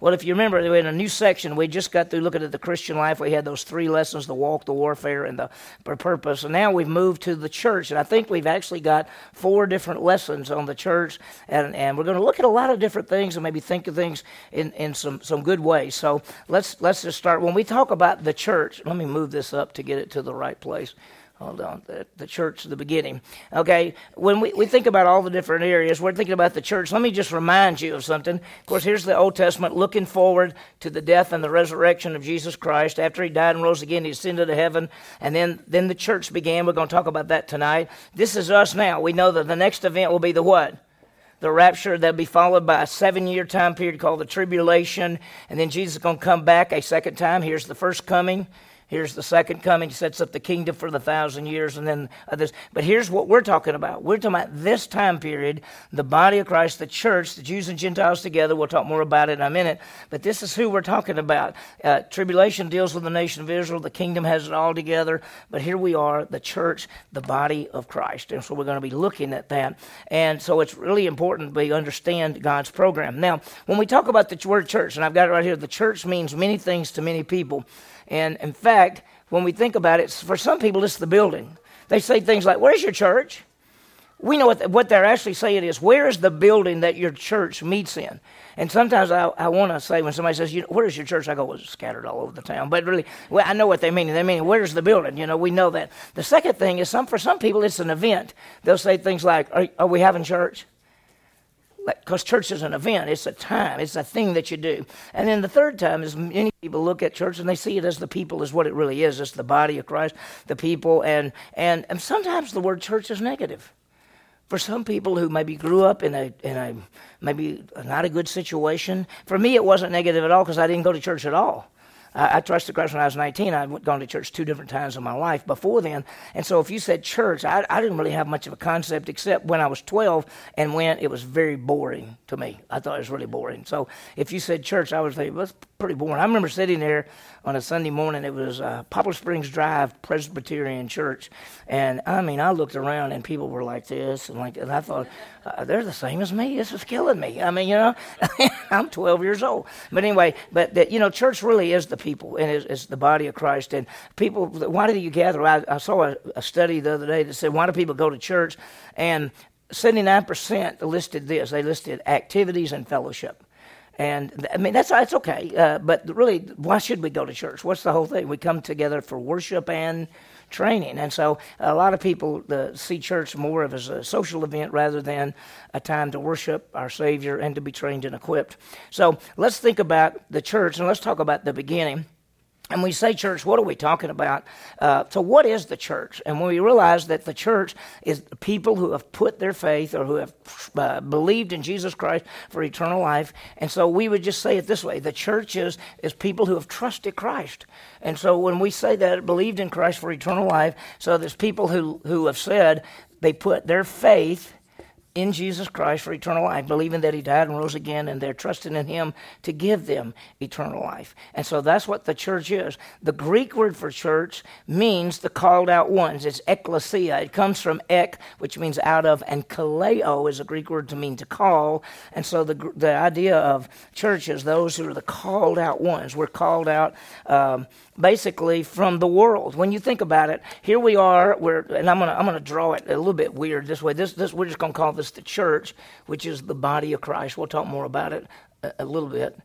Well, if you remember, in a new section, we just got through looking at the Christian life. We had those three lessons the walk, the warfare, and the purpose. And now we've moved to the church. And I think we've actually got four different lessons on the church. And, and we're going to look at a lot of different things and maybe think of things in, in some, some good ways. So let's, let's just start. When we talk about the church, let me move this up to get it to the right place hold on, the, the church, the beginning. Okay, when we, we think about all the different areas, we're thinking about the church. Let me just remind you of something. Of course, here's the Old Testament looking forward to the death and the resurrection of Jesus Christ. After he died and rose again, he ascended to heaven, and then, then the church began. We're going to talk about that tonight. This is us now. We know that the next event will be the what? the rapture that'll be followed by a seven year time period called the tribulation and then jesus is going to come back a second time here's the first coming Here's the second coming. Sets up the kingdom for the thousand years, and then others. But here's what we're talking about. We're talking about this time period, the body of Christ, the church, the Jews and Gentiles together. We'll talk more about it in a minute. But this is who we're talking about. Uh, tribulation deals with the nation of Israel. The kingdom has it all together. But here we are, the church, the body of Christ. And so we're going to be looking at that. And so it's really important we understand God's program. Now, when we talk about the word church, and I've got it right here, the church means many things to many people. And in fact, when we think about it, for some people, it's the building. They say things like, Where's your church? We know what, what they're actually saying is, Where is the building that your church meets in? And sometimes I, I want to say, when somebody says, you know, Where is your church? I go, Well, it's scattered all over the town. But really, well, I know what they mean. They mean, Where's the building? You know, we know that. The second thing is, some, for some people, it's an event. They'll say things like, Are, are we having church? Because church is an event, it's a time, it's a thing that you do. And then the third time is many people look at church and they see it as the people is what it really is. It's the body of Christ, the people, and and, and sometimes the word church is negative. For some people who maybe grew up in a in a maybe not a good situation, for me it wasn't negative at all because I didn't go to church at all. I, I trusted Christ when I was 19. I'd gone to church two different times in my life before then. And so if you said church, I, I didn't really have much of a concept except when I was 12 and when it was very boring to me. I thought it was really boring. So if you said church, I would well, that's pretty boring. I remember sitting there on a Sunday morning. It was uh, Poplar Springs Drive Presbyterian Church. And I mean, I looked around and people were like this. And, like, and I thought, uh, they're the same as me. This is killing me. I mean, you know, I'm 12 years old. But anyway, but that, you know, church really is the people and it's, it's, the body of Christ. And people, why do you gather? I, I saw a, a study the other day that said, why do people go to church? And 79% listed this. They listed activities and fellowship. And I mean, that's, that's okay. Uh, but really, why should we go to church? What's the whole thing? We come together for worship and training. And so a lot of people uh, see church more of as a social event rather than a time to worship our Savior and to be trained and equipped. So let's think about the church and let's talk about the beginning. And we say church, what are we talking about? Uh, so, what is the church? And when we realize that the church is people who have put their faith or who have uh, believed in Jesus Christ for eternal life, and so we would just say it this way: the church is is people who have trusted Christ. And so, when we say that believed in Christ for eternal life, so there's people who who have said they put their faith in Jesus Christ for eternal life, believing that He died and rose again, and they're trusting in Him to give them eternal life. And so that's what the church is. The Greek word for church means the called out ones. It's ecclesia. It comes from ek, which means out of, and kaleo is a Greek word to mean to call. And so the, the idea of church is those who are the called out ones. We're called out. Um, basically from the world. When you think about it, here we are. We're, and I'm gonna I'm gonna draw it a little bit weird this way. This this we're just gonna call this the church, which is the body of Christ. We'll talk more about it a, a little bit.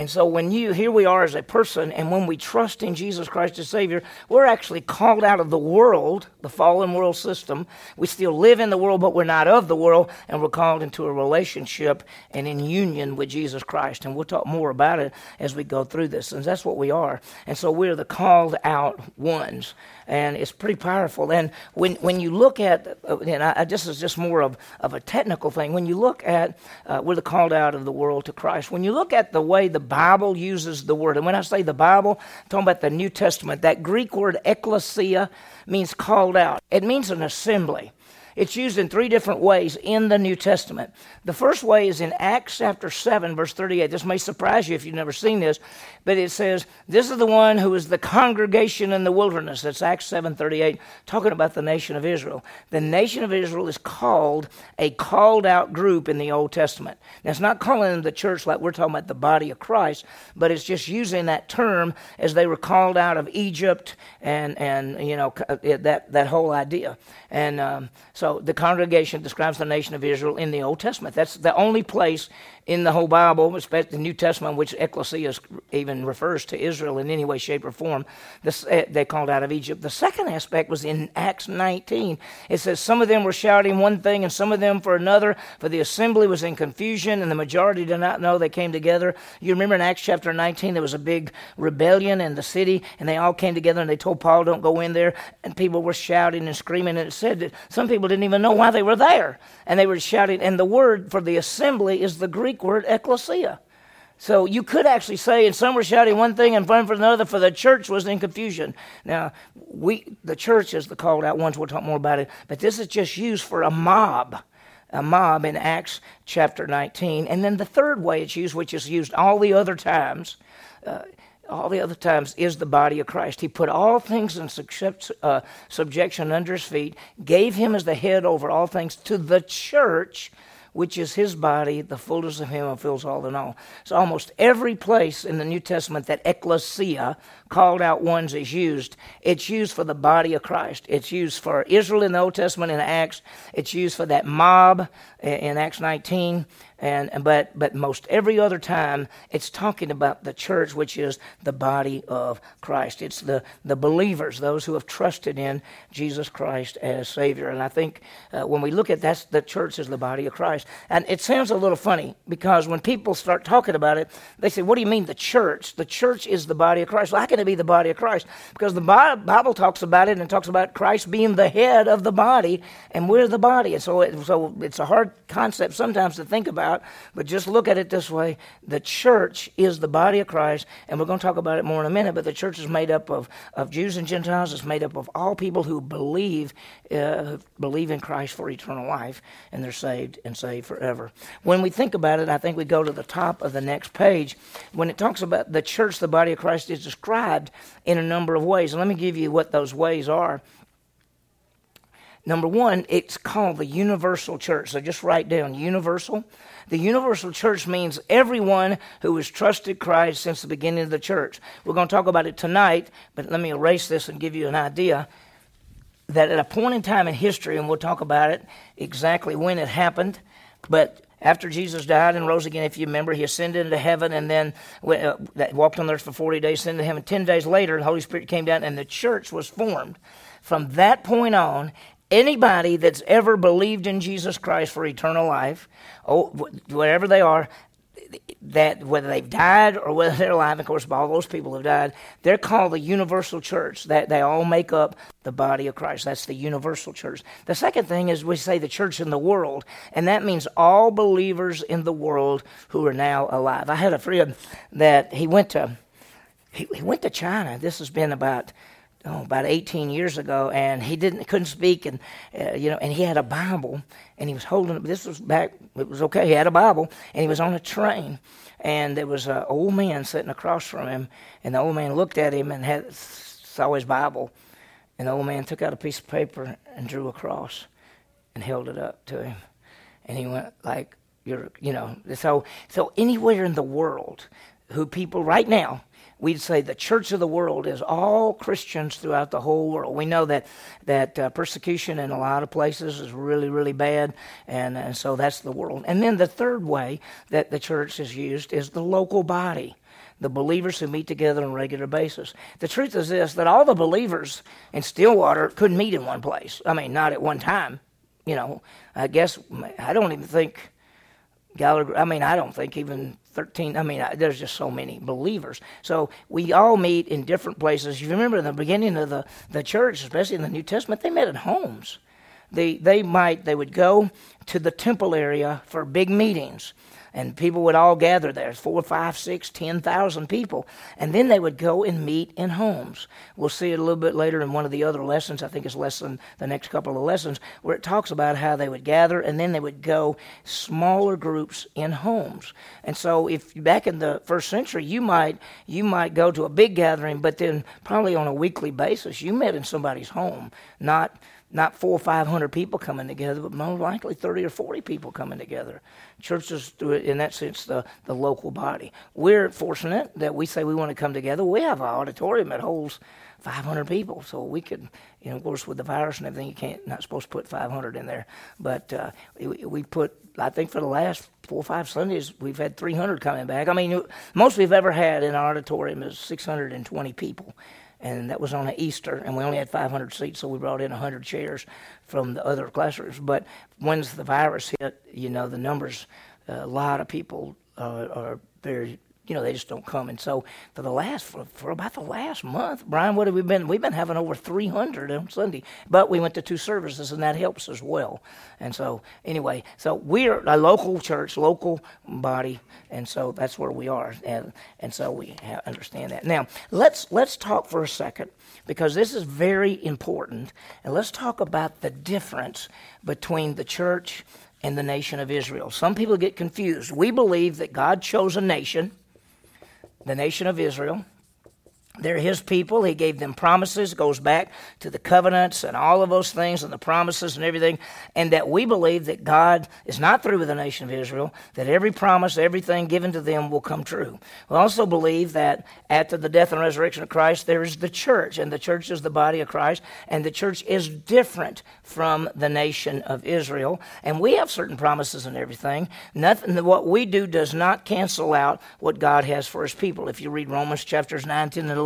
And so when you here we are as a person, and when we trust in Jesus Christ as Savior, we're actually called out of the world, the fallen world system. We still live in the world, but we're not of the world, and we're called into a relationship and in union with Jesus Christ. And we'll talk more about it as we go through this. And that's what we are. And so we're the called out ones and it's pretty powerful. And when, when you look at, uh, and I, this is just more of, of a technical thing, when you look at, uh, we're the called out of the world to Christ. When you look at the way the Bible uses the word, and when I say the Bible, I'm talking about the New Testament, that Greek word ecclesia means called out. It means an assembly. It's used in three different ways in the New Testament. The first way is in Acts chapter 7, verse 38. This may surprise you if you've never seen this, but it says, This is the one who is the congregation in the wilderness. That's Acts 7 38, talking about the nation of Israel. The nation of Israel is called a called out group in the Old Testament. Now, it's not calling them the church like we're talking about the body of Christ, but it's just using that term as they were called out of Egypt and, and you know, that, that whole idea. And um, so the congregation describes the nation of Israel in the Old Testament. That's the only place in the whole Bible, especially the New Testament, which ecclesia even refers to Israel in any way, shape, or form. Uh, they called out of Egypt. The second aspect was in Acts 19. It says, Some of them were shouting one thing and some of them for another, for the assembly was in confusion and the majority did not know they came together. You remember in Acts chapter 19, there was a big rebellion in the city and they all came together and they told Paul, Don't go in there. And people were shouting and screaming. And it said that some people didn't even know why they were there. And they were shouting. And the word for the assembly is the Greek word ecclesia. So you could actually say, and some were shouting one thing and one for another, for the church was in confusion. Now, we, the church is the called out ones. We'll talk more about it. But this is just used for a mob, a mob in Acts chapter 19. And then the third way it's used, which is used all the other times, uh, all the other times, is the body of Christ. He put all things in uh, subjection under his feet, gave him as the head over all things to the church which is his body, the fullness of him who fills all in all. So almost every place in the New Testament that ecclesia, called out ones, is used, it's used for the body of Christ. It's used for Israel in the Old Testament in Acts. It's used for that mob in Acts 19. And, but, but most every other time, it's talking about the church, which is the body of Christ. It's the, the believers, those who have trusted in Jesus Christ as Savior. And I think uh, when we look at that, the church is the body of Christ. And it sounds a little funny because when people start talking about it, they say, What do you mean the church? The church is the body of Christ. Well, how can it be the body of Christ? Because the Bible talks about it and talks about Christ being the head of the body, and we're the body. And so, it, so it's a hard concept sometimes to think about about, but just look at it this way the church is the body of Christ, and we're going to talk about it more in a minute, but the church is made up of, of Jews and Gentiles. It's made up of all people who believe, uh, believe in Christ for eternal life, and they're saved and saved forever. When we think about it, I think we go to the top of the next page. When it talks about the church, the body of Christ is described in a number of ways. And let me give you what those ways are. Number one, it's called the universal church. So just write down universal. The universal church means everyone who has trusted Christ since the beginning of the church. We're going to talk about it tonight, but let me erase this and give you an idea that at a point in time in history, and we'll talk about it exactly when it happened, but after Jesus died and rose again, if you remember, he ascended into heaven and then uh, walked on earth for 40 days, ascended to heaven. Ten days later, the Holy Spirit came down and the church was formed. From that point on, anybody that's ever believed in Jesus Christ for eternal life, oh, wherever they are, that whether they've died or whether they're alive, of course, all those people have died, they're called the universal church. That they all make up the body of Christ. That's the universal church. The second thing is we say the church in the world, and that means all believers in the world who are now alive. I had a friend that he went to he, he went to China. This has been about oh, about 18 years ago, and he didn't couldn't speak, and uh, you know, and he had a Bible, and he was holding it. This was back; it was okay. He had a Bible, and he was on a train, and there was an old man sitting across from him, and the old man looked at him and had saw his Bible, and the old man took out a piece of paper and drew a cross, and held it up to him, and he went like, "You're, you know." So, so anywhere in the world, who people right now we'd say the church of the world is all Christians throughout the whole world. We know that that uh, persecution in a lot of places is really, really bad, and, and so that's the world. And then the third way that the church is used is the local body the believers who meet together on a regular basis. The truth is this that all the believers in Stillwater couldn't meet in one place. I mean, not at one time. You know, I guess, I don't even think Gallagher, I mean, I don't think even 13, I mean, there's just so many believers. So we all meet in different places. You remember in the beginning of the, the church, especially in the New Testament, they met at homes. they, they might, they would go to the temple area for big meetings and people would all gather there four, five, six, ten thousand people. And then they would go and meet in homes. We'll see it a little bit later in one of the other lessons. I think it's lesson, the next couple of lessons, where it talks about how they would gather and then they would go smaller groups in homes. And so, if back in the first century, you might you might go to a big gathering, but then probably on a weekly basis, you met in somebody's home, not not four or five hundred people coming together, but more likely 30 or 40 people coming together. Churches do it in that sense, the, the local body. We're fortunate that we say we want to come together. We have an auditorium that holds 500 people, so we could, you know, of course, with the virus and everything, you can't, not supposed to put 500 in there. But uh, we, we put, I think for the last four or five Sundays, we've had 300 coming back. I mean, most we've ever had in our auditorium is 620 people and that was on an Easter, and we only had 500 seats, so we brought in 100 chairs from the other classrooms. But once the virus hit, you know, the numbers, uh, a lot of people uh, are very you know, they just don't come. And so for the last, for, for about the last month, Brian, what have we been? We've been having over 300 on Sunday, but we went to two services and that helps as well. And so anyway, so we're a local church, local body, and so that's where we are. And, and so we understand that. Now let's, let's talk for a second because this is very important. And let's talk about the difference between the church and the nation of Israel. Some people get confused. We believe that God chose a nation the nation of Israel. They're his people. He gave them promises, goes back to the covenants and all of those things and the promises and everything. And that we believe that God is not through with the nation of Israel, that every promise, everything given to them will come true. We also believe that after the death and resurrection of Christ, there is the church, and the church is the body of Christ, and the church is different from the nation of Israel. And we have certain promises and everything. Nothing, what we do does not cancel out what God has for his people. If you read Romans chapters 9, 10, and 11,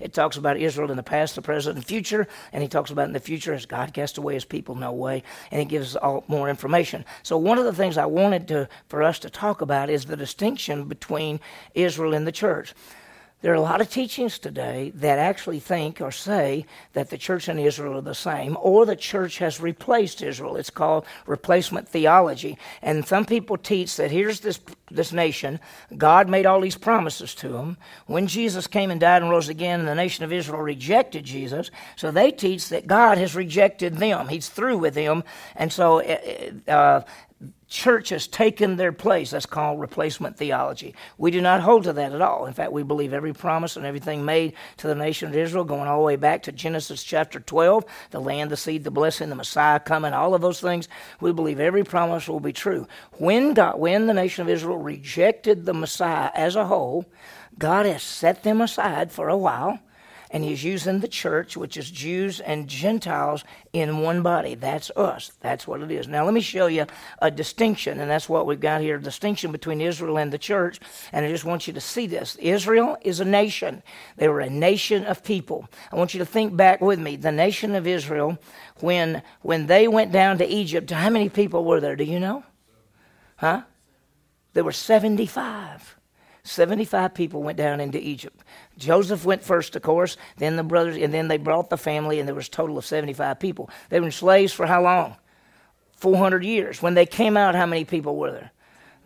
it talks about Israel in the past, the present, and future, and he talks about in the future as God cast away his people no way, and he gives us all more information. So one of the things I wanted to, for us to talk about is the distinction between Israel and the church. There are a lot of teachings today that actually think or say that the church and Israel are the same, or the church has replaced Israel. It's called replacement theology. And some people teach that here's this, this nation, God made all these promises to them. When Jesus came and died and rose again, the nation of Israel rejected Jesus, so they teach that God has rejected them. He's through with them. And so uh, uh church has taken their place. That's called replacement theology. We do not hold to that at all. In fact, we believe every promise and everything made to the nation of Israel, going all the way back to Genesis chapter 12, the land, the seed, the blessing, the Messiah coming, all of those things. We believe every promise will be true. When God, when the nation of Israel rejected the Messiah as a whole, God has set them aside for a while and he's using the church, which is Jews and Gentiles, in one body. That's us. That's what it is. Now, let me show you a distinction, and that's what we've got here a distinction between Israel and the church. And I just want you to see this. Israel is a nation, they were a nation of people. I want you to think back with me. The nation of Israel, when, when they went down to Egypt, how many people were there? Do you know? Huh? There were 75. 75 people went down into Egypt. Joseph went first, of course, then the brothers, and then they brought the family, and there was a total of 75 people. They were slaves for how long? 400 years. When they came out, how many people were there?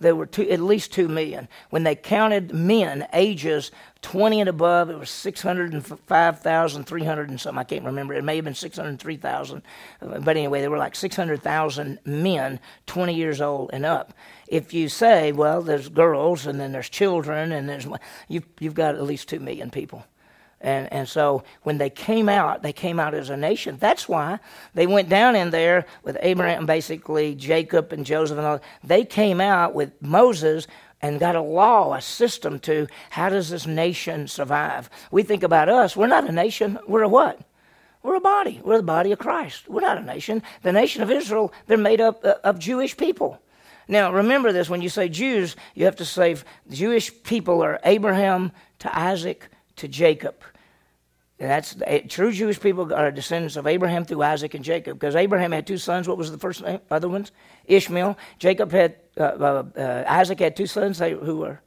There were two, at least 2 million. When they counted men ages 20 and above, it was 605,300 and something. I can't remember. It may have been 603,000. But anyway, there were like 600,000 men 20 years old and up. If you say, well, there's girls and then there's children and there's, you've, you've got at least 2 million people. And, and so when they came out, they came out as a nation. That's why they went down in there with Abraham, basically Jacob and Joseph and all. They came out with Moses and got a law, a system to how does this nation survive. We think about us, we're not a nation, we're a what? We're a body. We're the body of Christ. We're not a nation. The nation of Israel, they're made up uh, of Jewish people. Now, remember this when you say Jews, you have to say Jewish people are Abraham to Isaac to Jacob. And that's true Jewish people are descendants of Abraham through Isaac and Jacob because Abraham had two sons. What was the first name? Other ones? Ishmael. Jacob had uh, uh, uh, Isaac had two sons who were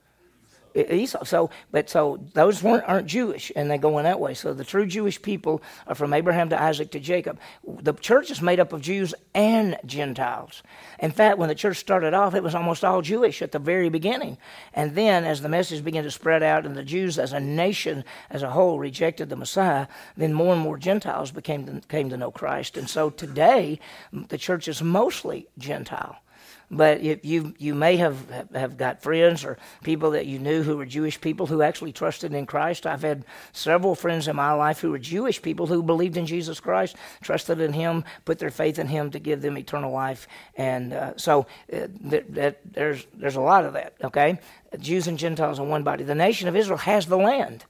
Esau. So, but so those weren't aren't Jewish, and they go in that way. So the true Jewish people are from Abraham to Isaac to Jacob. The church is made up of Jews and Gentiles. In fact, when the church started off, it was almost all Jewish at the very beginning, and then as the message began to spread out, and the Jews as a nation as a whole rejected the Messiah, then more and more Gentiles became came to know Christ, and so today the church is mostly Gentile. But if you you may have have got friends or people that you knew who were Jewish people who actually trusted in Christ. I've had several friends in my life who were Jewish people who believed in Jesus Christ, trusted in Him, put their faith in Him to give them eternal life, and uh, so uh, that, that there's there's a lot of that. Okay, Jews and Gentiles in one body. The nation of Israel has the land.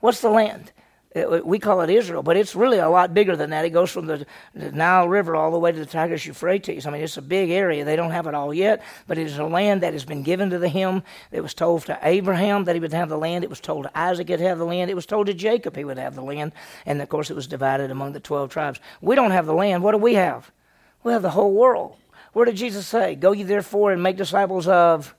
What's the land? We call it Israel, but it's really a lot bigger than that. It goes from the, the, Nile River all the way to the Tigris Euphrates. I mean, it's a big area. They don't have it all yet, but it is a land that has been given to the him. It was told to Abraham that he would have the land. It was told to Isaac he'd have the land. It was told to Jacob he would have the land. And of course, it was divided among the 12 tribes. We don't have the land. What do we have? We have the whole world. Where did Jesus say? Go ye therefore and make disciples of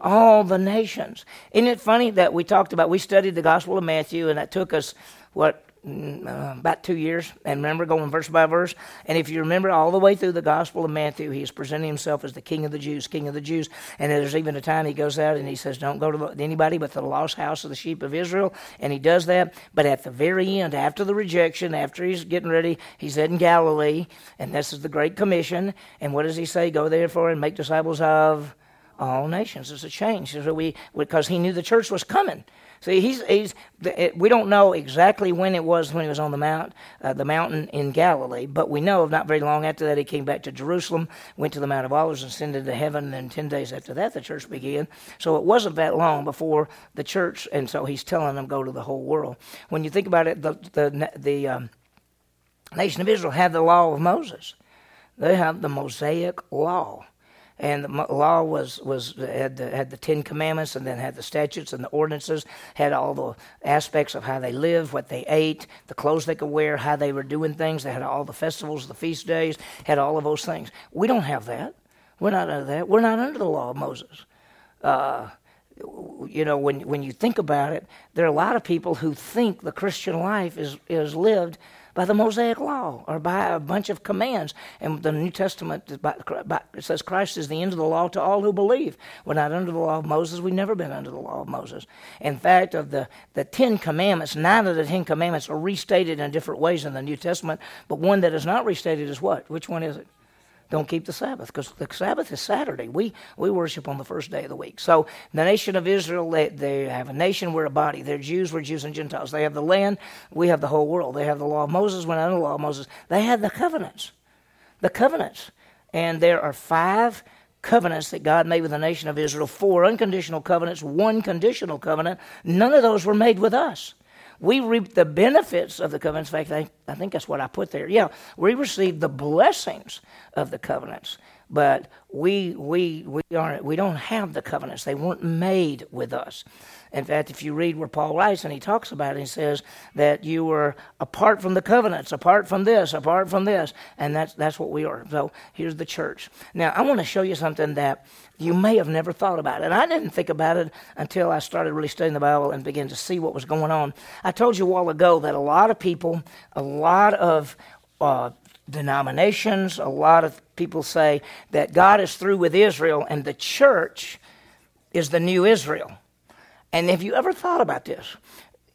all the nations. Isn't it funny that we talked about, we studied the Gospel of Matthew, and that took us what mm, uh, about two years, and remember going verse by verse. And if you remember all the way through the Gospel of Matthew, he is presenting himself as the King of the Jews, King of the Jews. And there's even a time he goes out and he says, "Don't go to anybody but the lost house of the sheep of Israel." And he does that. But at the very end, after the rejection, after he's getting ready, he's in Galilee, and this is the Great Commission. And what does he say? Go therefore and make disciples of all nations. It's a change. So we because he knew the church was coming. See, he's, he's, we don't know exactly when it was when he was on the mount, uh, the mountain in Galilee, but we know not very long after that he came back to Jerusalem, went to the Mount of Olives, and ascended to heaven. And ten days after that, the church began. So it wasn't that long before the church, and so he's telling them go to the whole world. When you think about it, the the the um, nation of Israel had the law of Moses. They have the Mosaic law and the law was was had the, had the Ten Commandments, and then had the statutes and the ordinances, had all the aspects of how they lived, what they ate, the clothes they could wear, how they were doing things. They had all the festivals, the feast days, had all of those things. We don't have that. We're not under that. We're not under the law of Moses. Uh, you know, when when you think about it, there are a lot of people who think the Christian life is is lived by the Mosaic Law or by a bunch of commands. And the New Testament says Christ is the end of the law to all who believe. We're not under the law of Moses. We've never been under the law of Moses. In fact, of the, the Ten Commandments, nine of the Ten Commandments are restated in different ways in the New Testament, but one that is not restated is what? Which one is it? Don't keep the Sabbath because the Sabbath is Saturday. We we worship on the first day of the week. So the nation of Israel, they, they have a nation, we're a body. They're Jews, we're Jews and Gentiles. They have the land, we have the whole world. They have the law of Moses, we're not the law of Moses. They had the covenants. The covenants. And there are five covenants that God made with the nation of Israel, four unconditional covenants, one conditional covenant. None of those were made with us we reap the benefits of the covenants. In fact, I, I think that's what I put there. Yeah, we receive the blessings of the covenants, but we we we aren't we don't have the covenants. They weren't made with us. In fact, if you read where Paul writes and he talks about it, he says that you were apart from the covenants, apart from this, apart from this, and that's that's what we are. So here's the church. Now I want to show you something that you may have never thought about. And I didn't think about it until I started really studying the Bible and began to see what was going on. I told you a while ago that a lot of people, a lot of uh, denominations, a lot of people say that God is through with Israel and the church is the new Israel. And have you ever thought about this?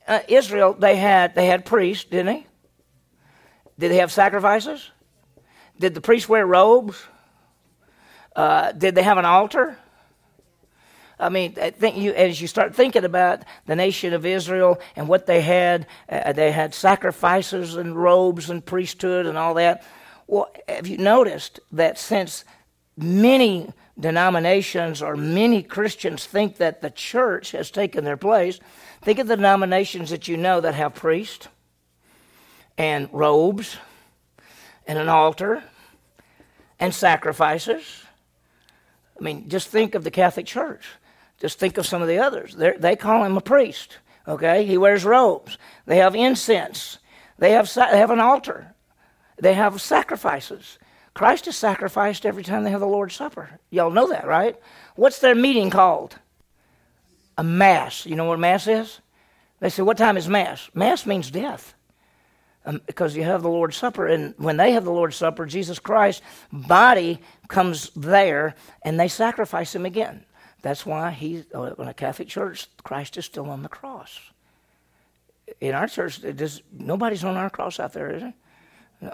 Uh, Israel, they had they had priests, didn't they? Did they have sacrifices? Did the priests wear robes? Uh, did they have an altar? I mean, I think you, as you start thinking about the nation of Israel and what they had, uh, they had sacrifices and robes and priesthood and all that. Well, have you noticed that since many denominations or many Christians think that the church has taken their place, think of the denominations that you know that have priests and robes and an altar and sacrifices. I mean, just think of the Catholic Church. Just think of some of the others. They're, they call him a priest. Okay, he wears robes. They have incense. They have they have an altar. They have sacrifices. Christ is sacrificed every time they have the Lord's Supper. Y'all know that, right? What's their meeting called? a mass. You know what mass is? They say, What time is mass? Mass means death. Um, because you have the Lord's Supper, and when they have the Lord's Supper, Jesus Christ's body comes there, and they sacrifice him again. That's why he, uh, in a Catholic church, Christ is still on the cross. In our church, does, nobody's on our cross out there, is it?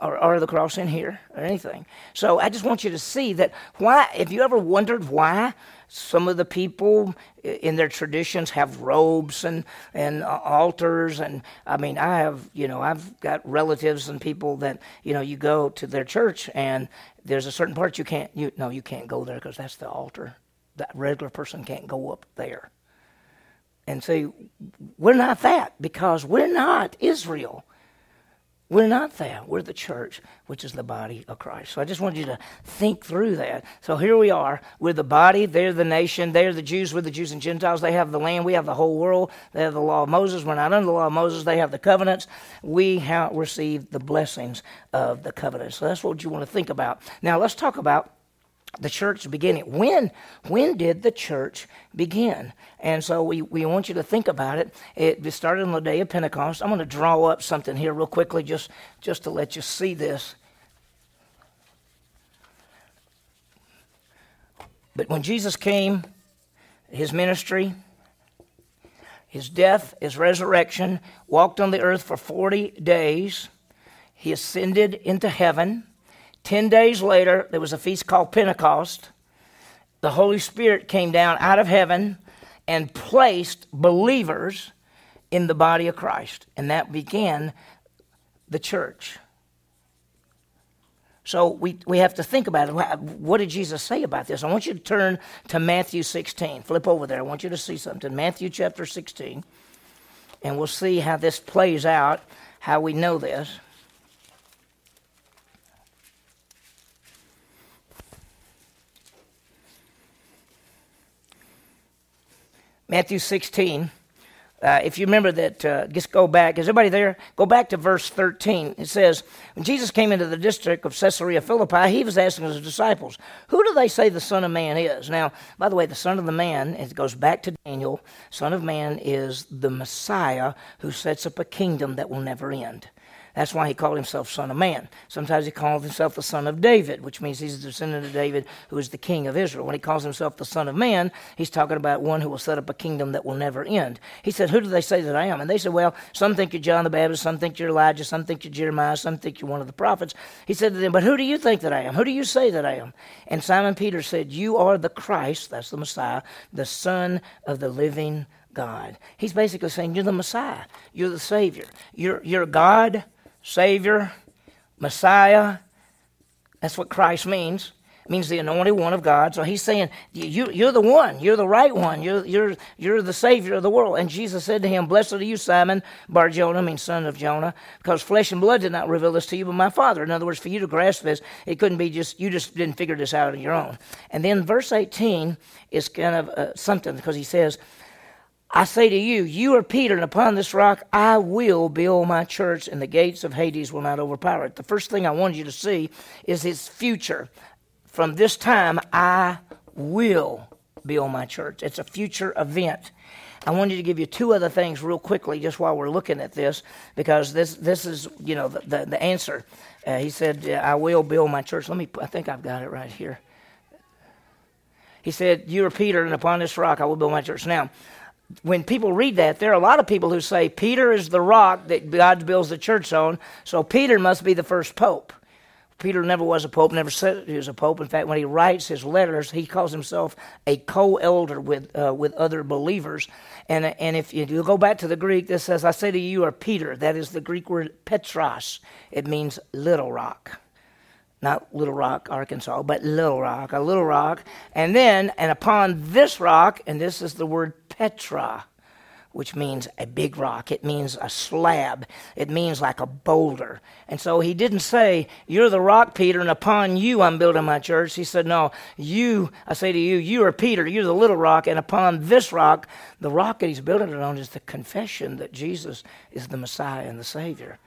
or, or the cross in here or anything. So I just want you to see that why, if you ever wondered why some of the people in their traditions have robes and, and altars, and I mean, I have, you know, I've got relatives and people that, you know, you go to their church and there's a certain part you can't, you, no, you can't go there because that's the altar. That regular person can't go up there. And see, we're not that because we're not Israel. We're not that. We're the church, which is the body of Christ. So I just want you to think through that. So here we are. We're the body. They're the nation. They're the Jews. We're the Jews and Gentiles. They have the land. We have the whole world. They have the law of Moses. We're not under the law of Moses. They have the covenants. We have received the blessings of the covenants. So that's what you want to think about. Now let's talk about the church beginning. When when did the church begin? And so we, we want you to think about it. It started on the day of Pentecost. I'm going to draw up something here real quickly just, just to let you see this. But when Jesus came, his ministry, his death, his resurrection, walked on the earth for 40 days, he ascended into heaven. Ten days later, there was a feast called Pentecost. The Holy Spirit came down out of heaven and placed believers in the body of Christ. And that began the church. So we, we have to think about it. What did Jesus say about this? I want you to turn to Matthew 16. Flip over there. I want you to see something. Matthew chapter 16. And we'll see how this plays out, how we know this. Matthew 16. Uh, if you remember that, uh, just go back. Is everybody there? Go back to verse 13. It says, When Jesus came into the district of Caesarea Philippi, he was asking his disciples, Who do they say the Son of Man is? Now, by the way, the Son of the Man, it goes back to Daniel, Son of Man is the Messiah who sets up a kingdom that will never end. That's why he called himself Son of Man. Sometimes he calls himself the Son of David, which means he's the descendant of David, who is the King of Israel. When he calls himself the Son of Man, he's talking about one who will set up a kingdom that will never end. He said, Who do they say that I am? And they said, Well, some think you're John the Baptist, some think you're Elijah, some think you're Jeremiah, some think you're one of the prophets. He said to them, But who do you think that I am? Who do you say that I am? And Simon Peter said, You are the Christ, that's the Messiah, the Son of the living God. He's basically saying, You're the Messiah. You're the Savior. You're, you're God Savior, Messiah. That's what Christ means. It means the anointed one of God. So he's saying, you, You're the one. You're the right one. You're, you're, you're the Savior of the world. And Jesus said to him, Blessed are you, Simon Bar Jonah, means son of Jonah, because flesh and blood did not reveal this to you, but my Father. In other words, for you to grasp this, it couldn't be just, you just didn't figure this out on your own. And then verse 18 is kind of uh, something because he says, I say to you, you are Peter, and upon this rock I will build my church, and the gates of Hades will not overpower it. The first thing I wanted you to see is his future. From this time, I will build my church. It's a future event. I wanted to give you two other things real quickly, just while we're looking at this, because this this is you know the the, the answer. Uh, he said, "I will build my church." Let me. I think I've got it right here. He said, "You are Peter, and upon this rock I will build my church." Now, when people read that, there are a lot of people who say Peter is the rock that God builds the church on, so Peter must be the first pope. Peter never was a pope, never said he was a pope. In fact, when he writes his letters, he calls himself a co-elder with uh, with other believers. And and if you go back to the Greek, this says, "I say to you, you are Peter." That is the Greek word Petros. It means little rock not Little Rock, Arkansas, but Little Rock, a little rock. And then, and upon this rock, and this is the word Petra, which means a big rock. It means a slab. It means like a boulder. And so he didn't say, You're the rock, Peter, and upon you I'm building my church. He said, No, you, I say to you, you are Peter, you're the little rock, and upon this rock, the rock that he's building it on is the confession that Jesus is the Messiah and the Savior.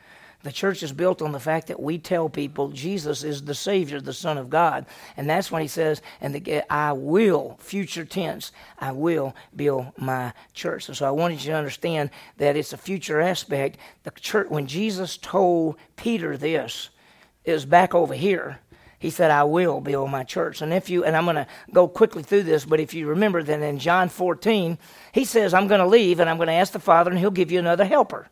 The church is built on the fact that we tell people Jesus is the Savior, the Son of God. And that's when he says, and the, I will, future tense, I will build my church. And so I wanted you to understand that it's a future aspect. The church, when Jesus told Peter this, is back over here he said, I will build my church. And if you, and I'm going to go quickly through this, but if you remember that in John 14, he says, I'm going to leave and I'm going to ask the Father and he'll give you another helper.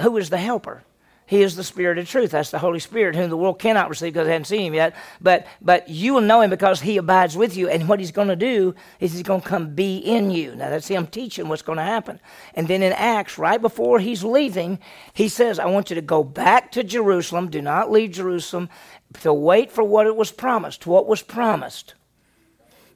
Who is the helper? He is the Spirit of truth. That's the Holy Spirit, whom the world cannot receive because they haven't seen him yet. But but you will know him because he abides with you. And what he's going to do is he's going to come be in you. Now that's him teaching what's going to happen. And then in Acts, right before he's leaving, he says, I want you to go back to Jerusalem. Do not leave Jerusalem. To wait for what it was promised. What was promised?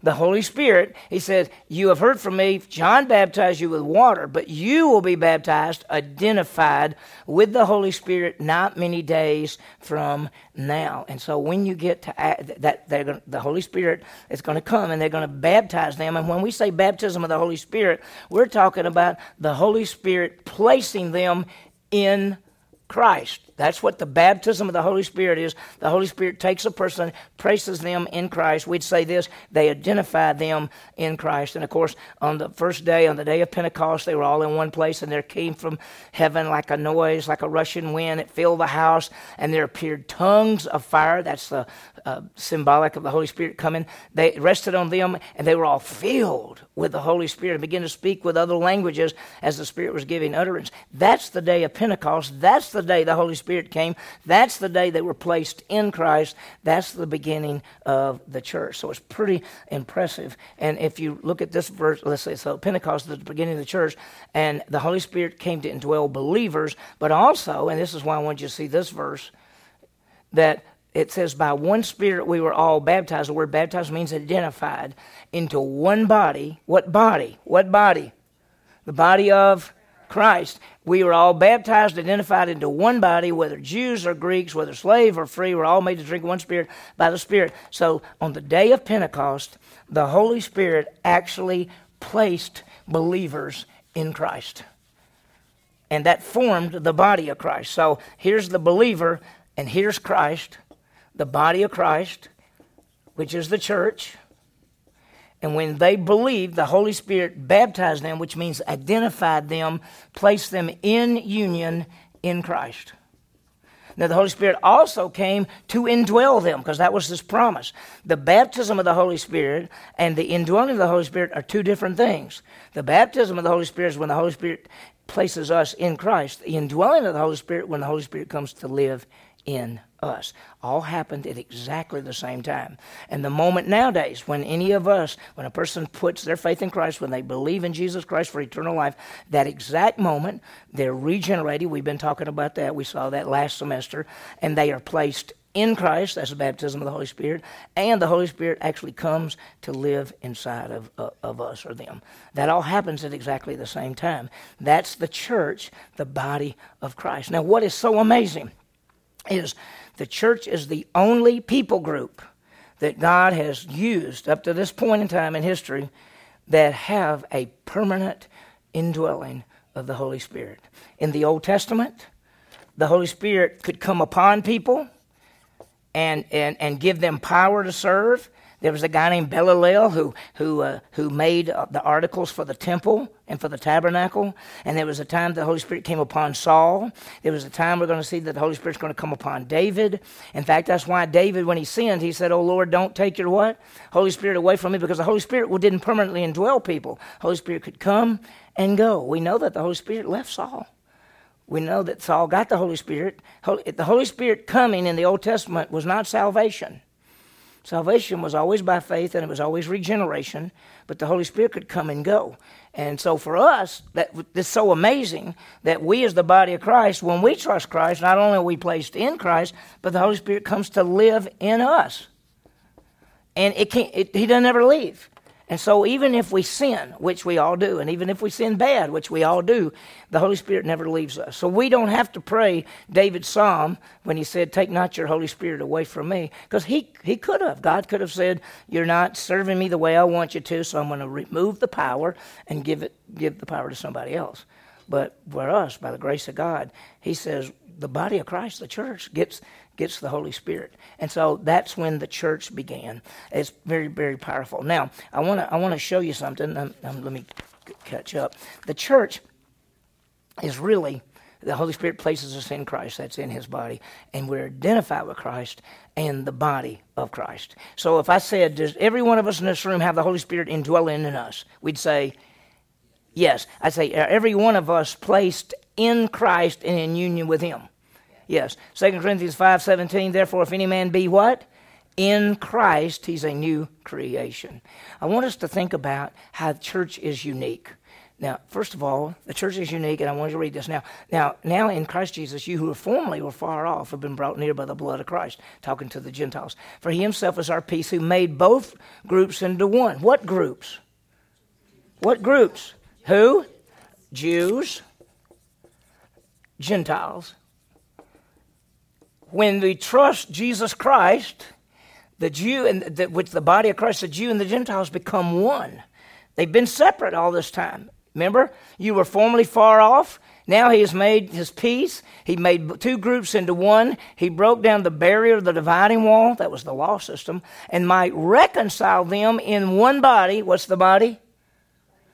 The Holy Spirit, he says, You have heard from me, John baptized you with water, but you will be baptized, identified with the Holy Spirit not many days from now. And so when you get to that, gonna, the Holy Spirit is going to come and they're going to baptize them. And when we say baptism of the Holy Spirit, we're talking about the Holy Spirit placing them in Christ. That's what the baptism of the Holy Spirit is. The Holy Spirit takes a person, places them in Christ. We'd say this they identify them in Christ. And of course, on the first day, on the day of Pentecost, they were all in one place, and there came from heaven like a noise, like a rushing wind. It filled the house, and there appeared tongues of fire. That's the uh, symbolic of the Holy Spirit coming. They rested on them, and they were all filled with the Holy Spirit and began to speak with other languages as the Spirit was giving utterance. That's the day of Pentecost. That's the day the Holy Spirit came. That's the day they were placed in Christ. That's the beginning of the church. So it's pretty impressive. And if you look at this verse, let's say so Pentecost is the beginning of the church, and the Holy Spirit came to indwell believers, but also, and this is why I want you to see this verse, that it says, by one Spirit we were all baptized. The word baptized means identified into one body. What body? What body? The body of Christ. We were all baptized, identified into one body, whether Jews or Greeks, whether slave or free, we're all made to drink one Spirit by the Spirit. So on the day of Pentecost, the Holy Spirit actually placed believers in Christ. And that formed the body of Christ. So here's the believer, and here's Christ the body of Christ, which is the church. And when they believed, the Holy Spirit baptized them, which means identified them, placed them in union in Christ. Now, the Holy Spirit also came to indwell them because that was His promise. The baptism of the Holy Spirit and the indwelling of the Holy Spirit are two different things. The baptism of the Holy Spirit is when the Holy Spirit places us in Christ. The indwelling of the Holy Spirit when the Holy Spirit comes to live in us. All happened at exactly the same time. And the moment nowadays, when any of us, when a person puts their faith in Christ, when they believe in Jesus Christ for eternal life, that exact moment, they're regenerated. We've been talking about that. We saw that last semester. And they are placed in Christ, that's the baptism of the Holy Spirit, and the Holy Spirit actually comes to live inside of, uh, of us or them. That all happens at exactly the same time. That's the church, the body of Christ. Now, what is so amazing is the church is the only people group that God has used up to this point in time in history that have a permanent indwelling of the Holy Spirit. In the Old Testament, the Holy Spirit could come upon people and, and, and give them power to serve. There was a guy named Bezalel who, who, uh, who made uh, the articles for the temple and for the tabernacle. And there was a time the Holy Spirit came upon Saul. There was a time we're going to see that the Holy Spirit's going to come upon David. In fact, that's why David, when he sinned, he said, Oh Lord, don't take your what? Holy Spirit away from me because the Holy Spirit didn't permanently indwell people. Holy Spirit could come and go. We know that the Holy Spirit left Saul. We know that Saul got the Holy Spirit. The Holy Spirit coming in the Old Testament was not salvation. Salvation was always by faith and it was always regeneration, but the Holy Spirit could come and go. And so for us, that it's so amazing that we as the body of Christ, when we trust Christ, not only are we placed in Christ, but the Holy Spirit comes to live in us. And it can't, it, he doesn't ever leave. And so, even if we sin, which we all do, and even if we sin bad, which we all do, the Holy Spirit never leaves us. So, we don't have to pray David's psalm when he said, Take not your Holy Spirit away from me, because he, he could have. God could have said, You're not serving me the way I want you to, so I'm going to remove the power and give, it, give the power to somebody else. But for us, by the grace of God, He says the body of Christ, the church, gets gets the Holy Spirit, and so that's when the church began. It's very very powerful. Now I want to I want to show you something. Um, um, let me catch up. The church is really the Holy Spirit places us in Christ, that's in His body, and we're identified with Christ and the body of Christ. So if I said, Does every one of us in this room have the Holy Spirit indwelling in us? We'd say, Yes. I'd say, Every one of us placed in Christ and in union with Him. Yes. 2 Corinthians 5.17, therefore, if any man be what? In Christ, he's a new creation. I want us to think about how the church is unique. Now, first of all, the church is unique, and I want you to read this now. Now, now in Christ Jesus, you who formerly were far off have been brought near by the blood of Christ, talking to the Gentiles. For he himself is our peace, who made both groups into one. What groups? What groups? Who? Jews, Gentiles. When we trust Jesus Christ, the Jew and the, with the body of Christ, the Jew and the Gentiles become one. They've been separate all this time. Remember, you were formerly far off. Now he has made his peace. He made two groups into one. He broke down the barrier, the dividing wall, that was the law system, and might reconcile them in one body. What's the body?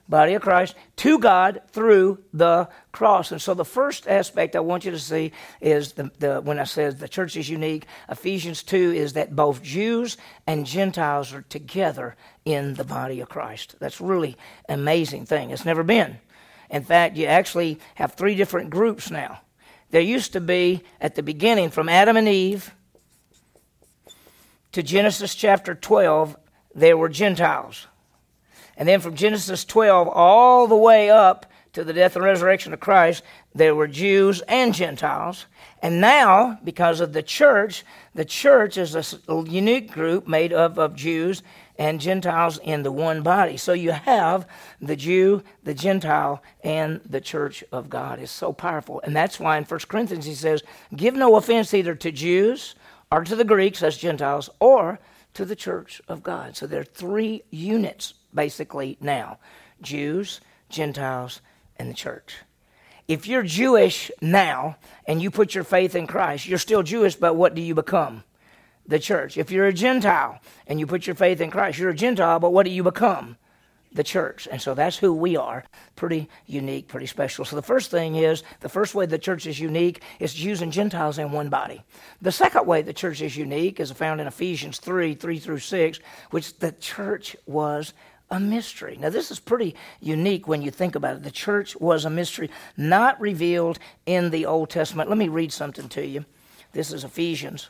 Body of Christ to God through the cross. And so the first aspect I want you to see is the, the when I said the church is unique, Ephesians 2 is that both Jews and Gentiles are together in the body of Christ. That's really amazing thing. It's never been. In fact, you actually have three different groups now. There used to be at the beginning from Adam and Eve to Genesis chapter 12, there were Gentiles. And then from Genesis 12 all the way up to the death and resurrection of Christ, there were Jews and Gentiles. And now, because of the church, the church is a unique group made up of Jews and Gentiles in the one body. So you have the Jew, the Gentile, and the church of God. It's so powerful. And that's why in 1 Corinthians he says, Give no offense either to Jews or to the Greeks, as Gentiles, or to the church of God. So there are three units basically now Jews, Gentiles, and the church. If you're Jewish now and you put your faith in Christ, you're still Jewish, but what do you become? The church. If you're a Gentile and you put your faith in Christ, you're a Gentile, but what do you become? The church. And so that's who we are. Pretty unique, pretty special. So the first thing is the first way the church is unique is Jews and Gentiles in one body. The second way the church is unique is found in Ephesians 3 3 through 6, which the church was a mystery. Now, this is pretty unique when you think about it. The church was a mystery, not revealed in the Old Testament. Let me read something to you. This is Ephesians.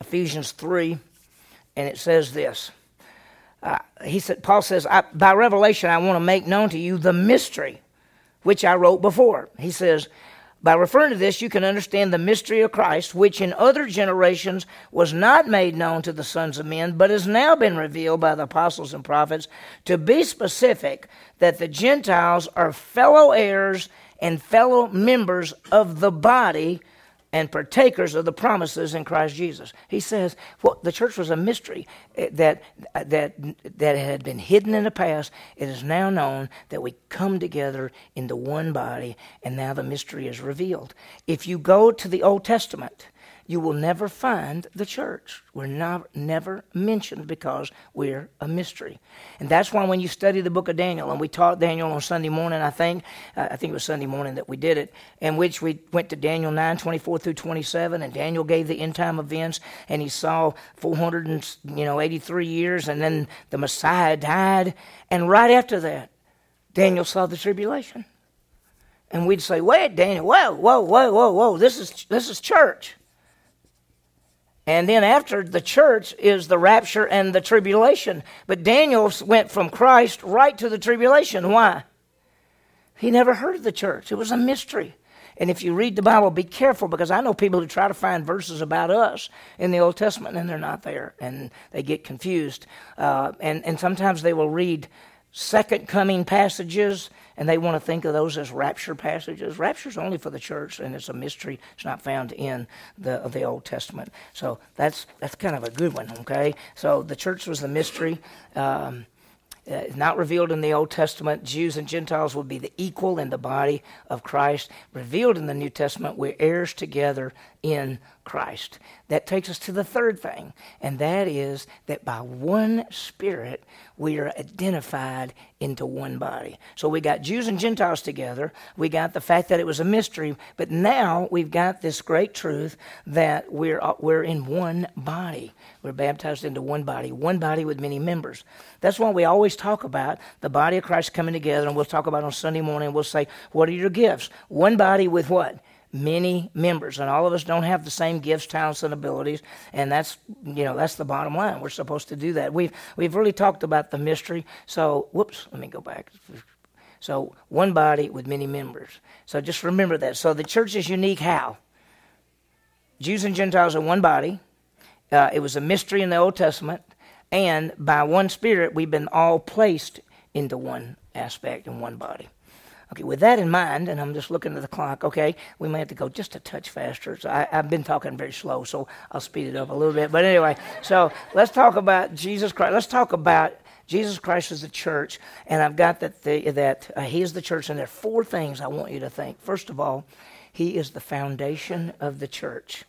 Ephesians 3, and it says this. Uh, he said, Paul says, by revelation, I want to make known to you the mystery which I wrote before. He says, by referring to this, you can understand the mystery of Christ, which in other generations was not made known to the sons of men, but has now been revealed by the apostles and prophets. To be specific, that the Gentiles are fellow heirs and fellow members of the body and partakers of the promises in Christ Jesus. He says, well, the church was a mystery eh, that, that, that had been hidden in the past. It is now known that we come together into one body, and now the mystery is revealed. If you go to the Old Testament, you will never find the church. We're not, never mentioned because we're a mystery. And that's why when you study the book of Daniel, and we taught Daniel on Sunday morning, I think, uh, I think it was Sunday morning that we did it, in which we went to Daniel 9, 24 through 27, and Daniel gave the end time events, and he saw 483 years, and then the Messiah died. And right after that, Daniel saw the tribulation. And we'd say, wait, Daniel, whoa, whoa, whoa, whoa, whoa, this is, this is church. And then after the church is the rapture and the tribulation. But Daniel went from Christ right to the tribulation. Why? He never heard of the church, it was a mystery. And if you read the Bible, be careful because I know people who try to find verses about us in the Old Testament and they're not there and they get confused. Uh, and, and sometimes they will read second coming passages and they want to think of those as rapture passages. Rapture is only for the church, and it's a mystery. It's not found in the the Old Testament. So that's that's kind of a good one. Okay, so the church was the mystery. Um, uh, not revealed in the Old Testament. Jews and Gentiles will be the equal in the body of Christ. Revealed in the New Testament, we're heirs together in Christ. That takes us to the third thing, and that is that by one Spirit we are identified into one body. So we got Jews and Gentiles together. We got the fact that it was a mystery, but now we've got this great truth that we're uh, we're in one body. We're baptized into one body, one body with many members. That's why we always talk about the body of Christ coming together, and we'll talk about on Sunday morning. We'll say, "What are your gifts?" One body with what? Many members and all of us don't have the same gifts talents and abilities and that's you know that's the bottom line. We're supposed to do that. We've we've really talked about the mystery. So whoops let me go back. So one body with many members. So just remember that. So the church is unique how? Jews and gentiles are one body. Uh, it was a mystery in the old testament and by one spirit we've been all placed into one aspect in one body Okay, with that in mind, and I'm just looking at the clock, okay, we may have to go just a touch faster. So I, have been talking very slow, so I'll speed it up a little bit. But anyway, so let's talk about Jesus Christ. Let's talk about Jesus Christ as the church, and I've got that, the, that uh, He is the church, and there are four things I want you to think. First of all, He is the foundation of the church,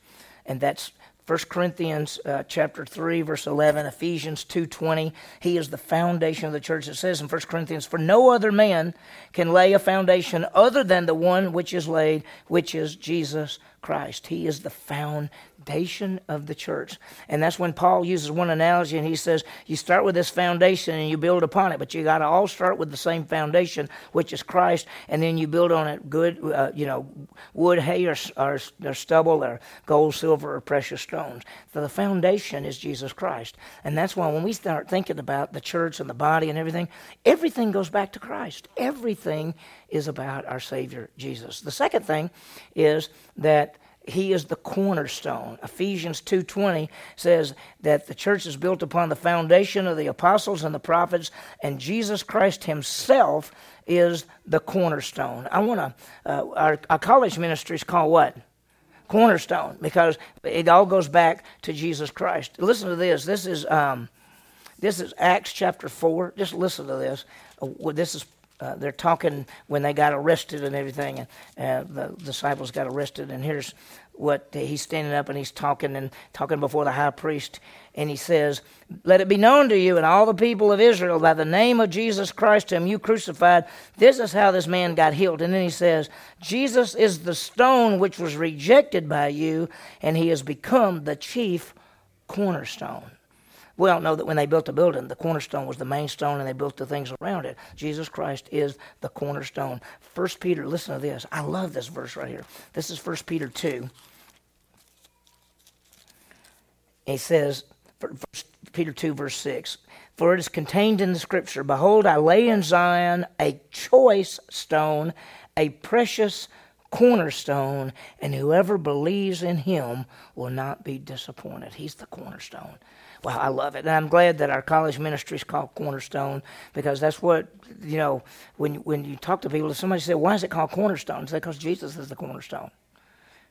and that's 1 Corinthians uh, chapter 3 verse 11 Ephesians 2:20 he is the foundation of the church. It says in 1 Corinthians for no other man can lay a foundation other than the one which is laid which is Jesus Christ. He is the foundation foundation of the church. And that's when Paul uses one analogy and he says, You start with this foundation and you build upon it, but you got to all start with the same foundation, which is Christ, and then you build on it good, uh, you know, wood, hay, or, or, or stubble, or gold, silver, or precious stones. So the foundation is Jesus Christ. And that's why when we start thinking about the church and the body and everything, everything goes back to Christ. Everything is about our Savior, Jesus. The second thing is that he is the cornerstone. Ephesians 2:20 says that the church is built upon the foundation of the apostles and the prophets and Jesus Christ himself is the cornerstone. I want to uh, our, our college ministry is called what? Cornerstone because it all goes back to Jesus Christ. Listen to this. This is um, this is Acts chapter 4. Just listen to this. Uh, this is uh, they're talking when they got arrested and everything, and uh, the disciples got arrested. And here's what he's standing up and he's talking and talking before the high priest, and he says, "Let it be known to you and all the people of Israel by the name of Jesus Christ, whom you crucified. This is how this man got healed." And then he says, "Jesus is the stone which was rejected by you, and he has become the chief cornerstone." We all know that when they built the building, the cornerstone was the main stone and they built the things around it. Jesus Christ is the cornerstone. First Peter, listen to this. I love this verse right here. This is First Peter 2. He says, Peter 2, verse 6 For it is contained in the scripture Behold, I lay in Zion a choice stone, a precious cornerstone, and whoever believes in him will not be disappointed. He's the cornerstone. Well, I love it. And I'm glad that our college ministry is called Cornerstone because that's what, you know, when, when you talk to people, if somebody says, why is it called Cornerstone? It's because Jesus is the cornerstone.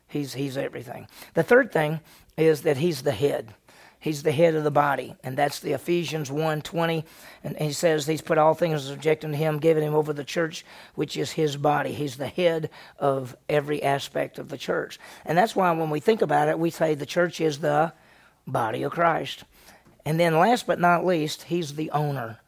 He's, he's everything. The third thing is that he's the head. He's the head of the body, and that's the Ephesians 1.20. And he says he's put all things subject unto him, giving him over the church, which is his body. He's the head of every aspect of the church. And that's why when we think about it, we say the church is the body of Christ. And then, last but not least, he's the owner.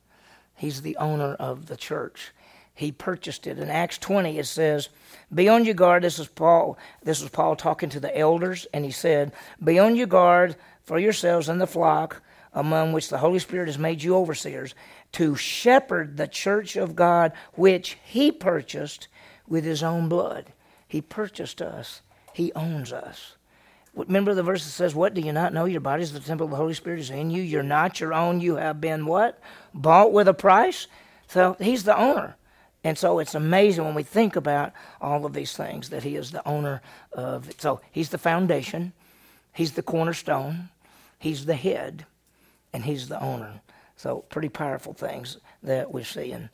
He's the owner of the church. He purchased it. In Acts 20, it says, Be on your guard. This is Paul. This is Paul talking to the elders, and he said, Be on your guard for yourselves and the flock among which the Holy Spirit has made you overseers, to shepherd the church of God, which he purchased with his own blood. He purchased us, he owns us. Remember the verse that says, What do you not know? Your body is the temple of the Holy Spirit is in you. You're not your own. You have been what? Bought with a price. So he's the owner. And so it's amazing when we think about all of these things that he is the owner of it. So he's the foundation, he's the cornerstone, he's the head, and he's the owner. So pretty powerful things that we're seeing.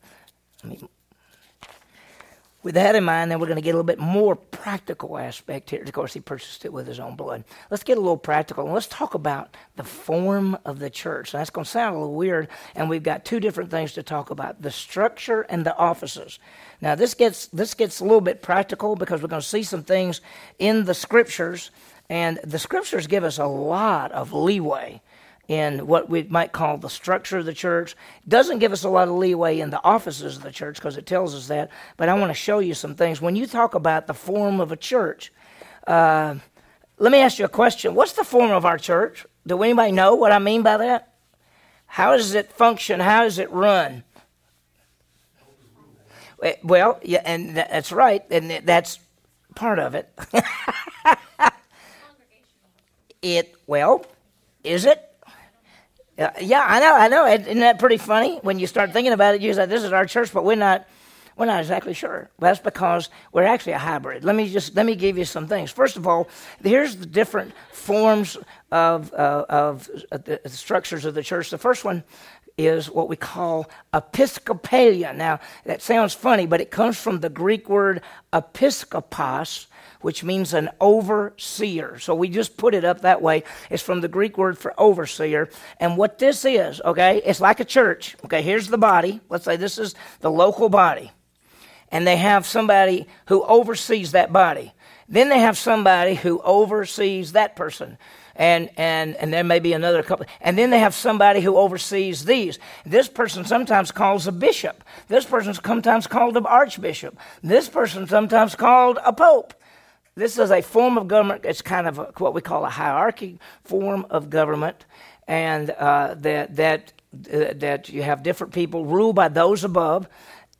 With that in mind, then we're going to get a little bit more practical aspect here. Of course, he purchased it with his own blood. Let's get a little practical and let's talk about the form of the church. Now, that's going to sound a little weird, and we've got two different things to talk about: the structure and the offices. Now, this gets this gets a little bit practical because we're going to see some things in the scriptures, and the scriptures give us a lot of leeway in what we might call the structure of the church. Doesn't give us a lot of leeway in the offices of the church because it tells us that. But I want to show you some things. When you talk about the form of a church, uh, let me ask you a question. What's the form of our church? Do anybody know what I mean by that? How does it function? How does it run? Eh, well, yeah, and that's right, and that's part of it. it well, is it? Uh, yeah, I know, I know. Isn't that pretty funny? When you start thinking about it, you say, this is our church, but we're not, we're not exactly sure. Well that's because we're actually a hybrid. Let me just, let me give you some things. First of all, here's the different forms of, uh, of uh, the structures of the church. The first one is what we call episcopalia. Now, that sounds funny, but it comes from the Greek word episkopos, which means an overseer. So we just put it up that way. It's from the Greek word for overseer. And what this is, okay, it's like a church. Okay, here's the body. Let's say this is the local body. And they have somebody who oversees that body. Then they have somebody who oversees that person and and and there may be another couple and then they have somebody who oversees these this person sometimes calls a bishop this person sometimes called an archbishop this person sometimes called a pope this is a form of government. It's kind of a, what we call a hierarchy form of government, and uh, that that uh, that you have different people ruled by those above.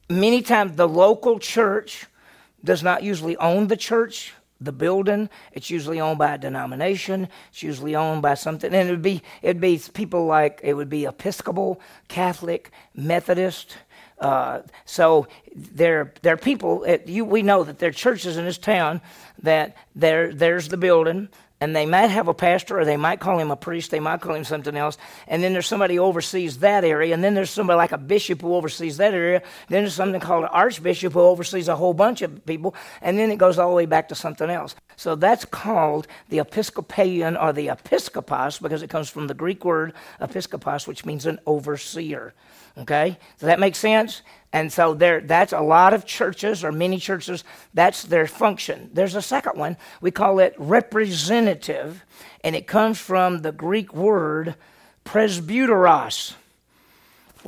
Many times, the local church does not usually own the church, the building. It's usually owned by a denomination. It's usually owned by something, and it would be it'd be people like it would be Episcopal, Catholic, Methodist. Uh, so there, there are people. You, we know that there are churches in this town that there, there's the building, and they might have a pastor, or they might call him a priest. They might call him something else. And then there's somebody who oversees that area, and then there's somebody like a bishop who oversees that area. Then there's something called an archbishop who oversees a whole bunch of people, and then it goes all the way back to something else. So that's called the Episcopalian or the Episkopos because it comes from the Greek word episkopos, which means an overseer. Okay? Does that make sense? And so there that's a lot of churches or many churches, that's their function. There's a second one. We call it representative, and it comes from the Greek word presbyteros.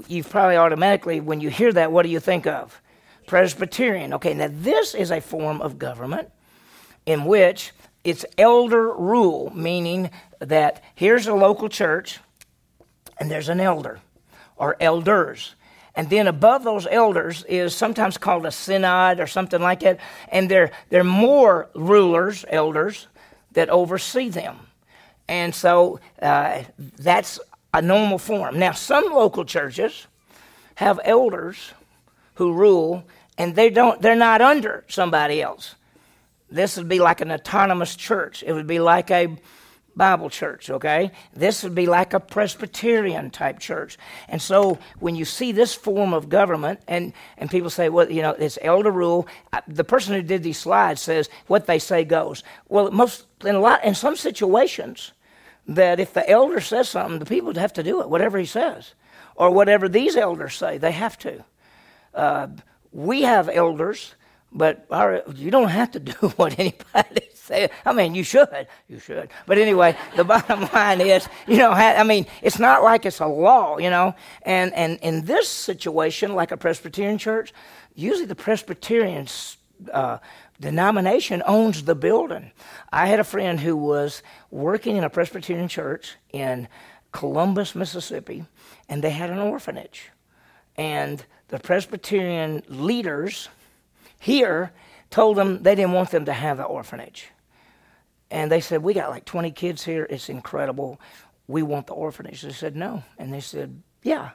You probably automatically, when you hear that, what do you think of? Presbyterian. Okay, now this is a form of government in which it's elder rule, meaning that here's a local church and there's an elder or elders. And then above those elders is sometimes called a synod or something like that. And there, are more rulers, elders, that oversee them. And so uh, that's a normal form. Now, some local churches have elders who rule, and they don't, they're not under somebody else. This would be like an autonomous church. It would be like a Bible church, okay? This would be like a Presbyterian type church. And so when you see this form of government, and, and people say, well, you know, it's elder rule, the person who did these slides says what they say goes. Well, most, in, a lot, in some situations, that if the elder says something, the people have to do it, whatever he says. Or whatever these elders say, they have to. Uh, we have elders, but our, you don't have to do what anybody say. I mean, you should, you should. But anyway, the bottom line is, you know, I mean, it's not like it's a law, you know. And and in this situation, like a Presbyterian church, usually the Presbyterian uh, denomination owns the building. I had a friend who was working in a Presbyterian church in Columbus, Mississippi, and they had an orphanage, and the Presbyterian leaders here told them they didn't want them to have the orphanage. And they said, We got like 20 kids here. It's incredible. We want the orphanage. They said, No. And they said, Yeah.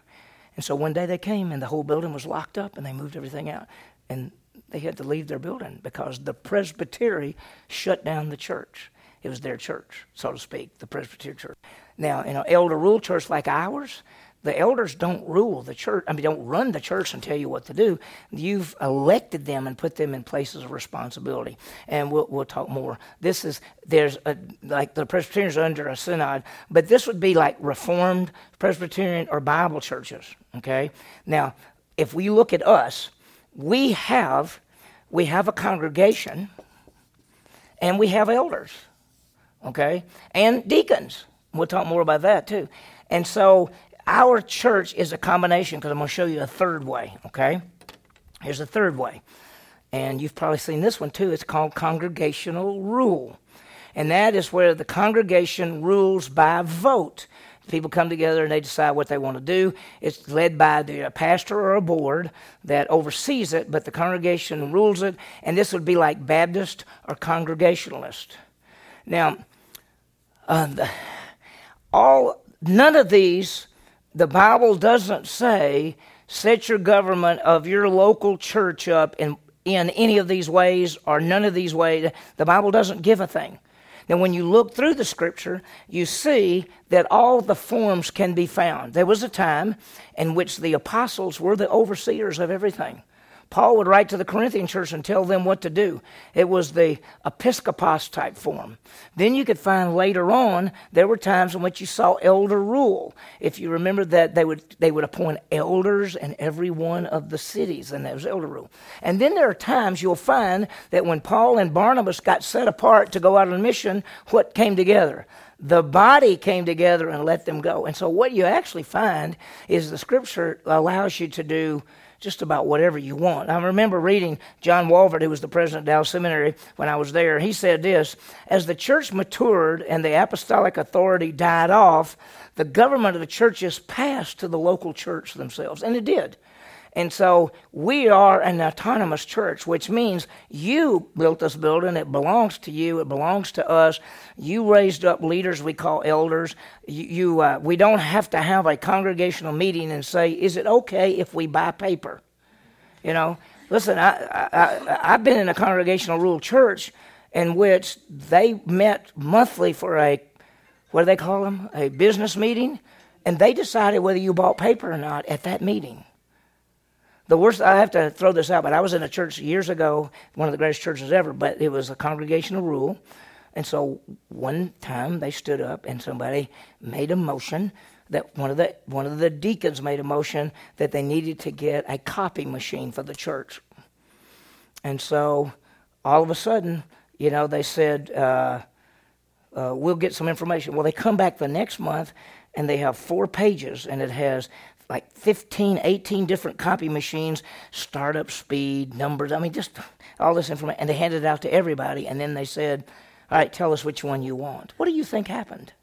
And so one day they came and the whole building was locked up and they moved everything out. And they had to leave their building because the presbytery shut down the church. It was their church, so to speak, the Presbyterian church. Now, in an elder rule church like ours, The elders don't rule the church. I mean, don't run the church and tell you what to do. You've elected them and put them in places of responsibility. And we'll, we'll talk more. This is, there's a, like the Presbyterians are under a synod, but this would be like Reformed, Presbyterian, or Bible churches. Okay? Now, if we look at us, we have, we have a congregation and we have elders. Okay? And deacons. We'll talk more about that too. And so our church is a combination because I'm going to show you a third way, okay? Here's a third way. And you've probably seen this one too. It's called congregational rule. And that is where the congregation rules by vote. People come together and they decide what they want to do. It's led by the pastor or a board that oversees it, but the congregation rules it. And this would be like Baptist or Congregationalist. Now, uh, all none of these the Bible doesn't say set your government of your local church up in, in any of these ways or none of these ways. The Bible doesn't give a thing. Now, when you look through the scripture, you see that all the forms can be found. There was a time in which the apostles were the overseers of everything. Paul would write to the Corinthian church and tell them what to do. It was the episkopos type form. Then you could find later on there were times in which you saw elder rule. If you remember that they would they would appoint elders in every one of the cities, and that was elder rule. And then there are times you'll find that when Paul and Barnabas got set apart to go out on a mission, what came together? the body came together and let them go. And so, what you actually find is the scripture allows you to do just about whatever you want. I remember reading John Walvoord, who was the president of Dallas Seminary when I was there. He said this As the church matured and the apostolic authority died off, the government of the churches passed to the local church themselves. And it did. And so we are an autonomous church, which means you built this building. It belongs to you. It belongs to us. You raised up leaders we call elders. You, you uh, we don't have to have a congregational meeting and say, "Is it okay if we buy paper?" You know, listen. I, I I've been in a congregational rule church in which they met monthly for a what do they call them? A business meeting, and they decided whether you bought paper or not at that meeting. The worst, I have to throw this out, but I was in a church years ago, one of the greatest churches ever, but it was a congregational rule. And so one time they stood up and somebody made a motion that one of the one of the deacons made a motion that they needed to get a copy machine for the church. And so all of a sudden, you know, they said, uh, uh, we'll get some information. Well, they come back the next month and they have four pages and it has like 15, 18 different copy machines, startup speed, numbers. I mean, just all this information. And they handed it out to everybody. And then they said, All right, tell us which one you want. What do you think happened?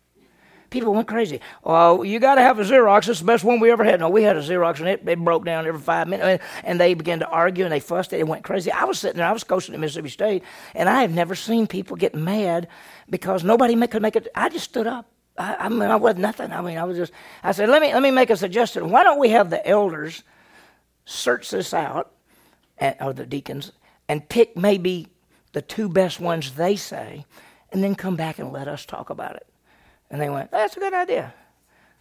People went crazy. Oh, you got to have a Xerox. It's the best one we ever had. No, we had a Xerox, and it, it broke down every five minutes. And they began to argue, and they fussed. It went crazy. I was sitting there. I was coaching at Mississippi State, and I have never seen people get mad because nobody could make it. I just stood up. I, I, mean, I was nothing. I mean, I was just, I said, let me, let me make a suggestion. Why don't we have the elders search this out, at, or the deacons, and pick maybe the two best ones they say, and then come back and let us talk about it. And they went, that's a good idea.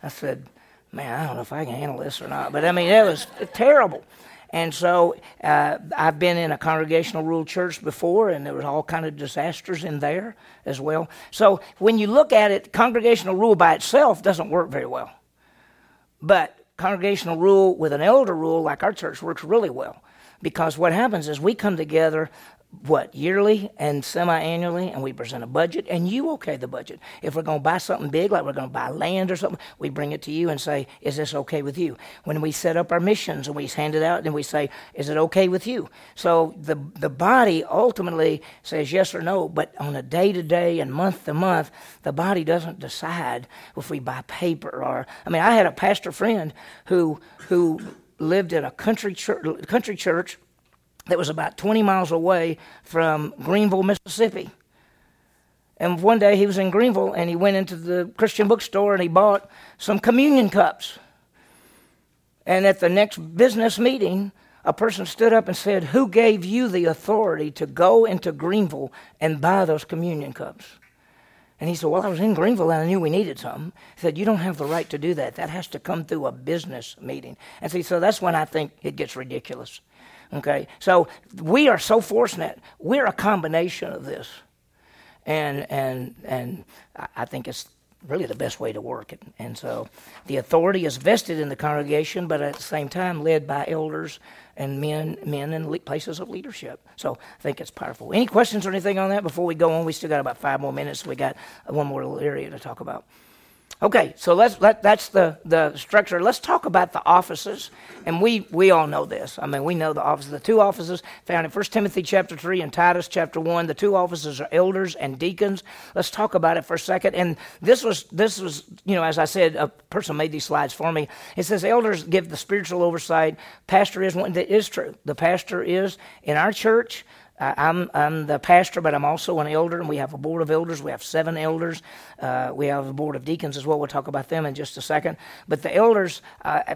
I said, man, I don't know if I can handle this or not. But I mean, it was terrible. And so uh, I've been in a congregational rule church before, and there was all kind of disasters in there as well. So when you look at it, congregational rule by itself doesn't work very well. But congregational rule with an elder rule like our church works really well because what happens is we come together what yearly and semi-annually and we present a budget and you okay the budget. If we're going to buy something big like we're going to buy land or something we bring it to you and say is this okay with you? When we set up our missions and we hand it out and we say is it okay with you? So the the body ultimately says yes or no but on a day to day and month to month the body doesn't decide if we buy paper or i mean i had a pastor friend who who lived in a country church, country church that was about 20 miles away from Greenville, Mississippi. And one day he was in Greenville and he went into the Christian bookstore and he bought some communion cups. And at the next business meeting, a person stood up and said, Who gave you the authority to go into Greenville and buy those communion cups? And he said, Well, I was in Greenville and I knew we needed some. He said, You don't have the right to do that. That has to come through a business meeting. And see, so that's when I think it gets ridiculous. Okay? So we are so fortunate. We're a combination of this. And, and, and I think it's really the best way to work it. And so the authority is vested in the congregation, but at the same time led by elders and men, men in places of leadership. So I think it's powerful. Any questions or anything on that before we go on? We still got about five more minutes. We got one more little area to talk about. Okay, so let's let, that's the, the structure. Let's talk about the offices, and we we all know this. I mean, we know the offices. The two offices found in 1 Timothy chapter three and Titus chapter one. The two offices are elders and deacons. Let's talk about it for a second. And this was this was you know as I said, a person made these slides for me. It says elders give the spiritual oversight. Pastor is one that is true. The pastor is in our church. I'm, I'm the pastor, but I'm also an elder, and we have a board of elders. We have seven elders. Uh, we have a board of deacons as well. We'll talk about them in just a second. But the elders uh,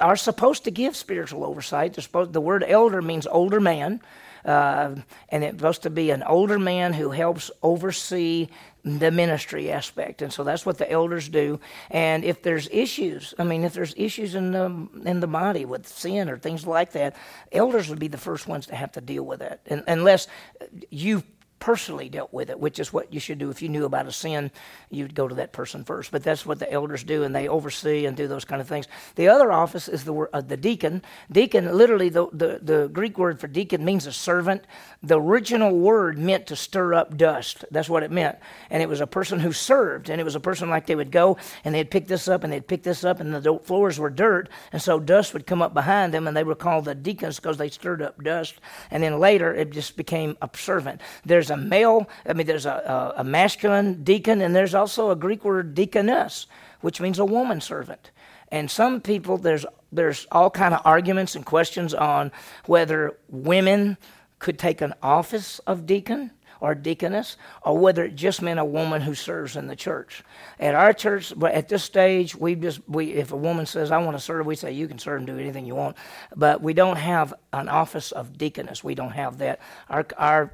are supposed to give spiritual oversight. Supposed, the word elder means older man. Uh, and it's supposed to be an older man who helps oversee the ministry aspect. And so that's what the elders do. And if there's issues, I mean, if there's issues in the, in the body with sin or things like that, elders would be the first ones to have to deal with that. And, unless you personally dealt with it, which is what you should do. If you knew about a sin, you'd go to that person first. But that's what the elders do, and they oversee and do those kind of things. The other office is the uh, the deacon. Deacon, literally, the, the, the Greek word for deacon means a servant. The original word meant to stir up dust. That's what it meant. And it was a person who served, and it was a person like they would go and they'd pick this up and they'd pick this up, and the floors were dirt, and so dust would come up behind them, and they were called the deacons because they stirred up dust. And then later, it just became a servant. There's there's a male, I mean, there's a, a, a masculine deacon, and there's also a Greek word deaconess, which means a woman servant. And some people, there's there's all kind of arguments and questions on whether women could take an office of deacon or deaconess, or whether it just meant a woman who serves in the church. At our church, but at this stage, we just we if a woman says I want to serve, we say you can serve and do anything you want, but we don't have an office of deaconess. We don't have that. Our our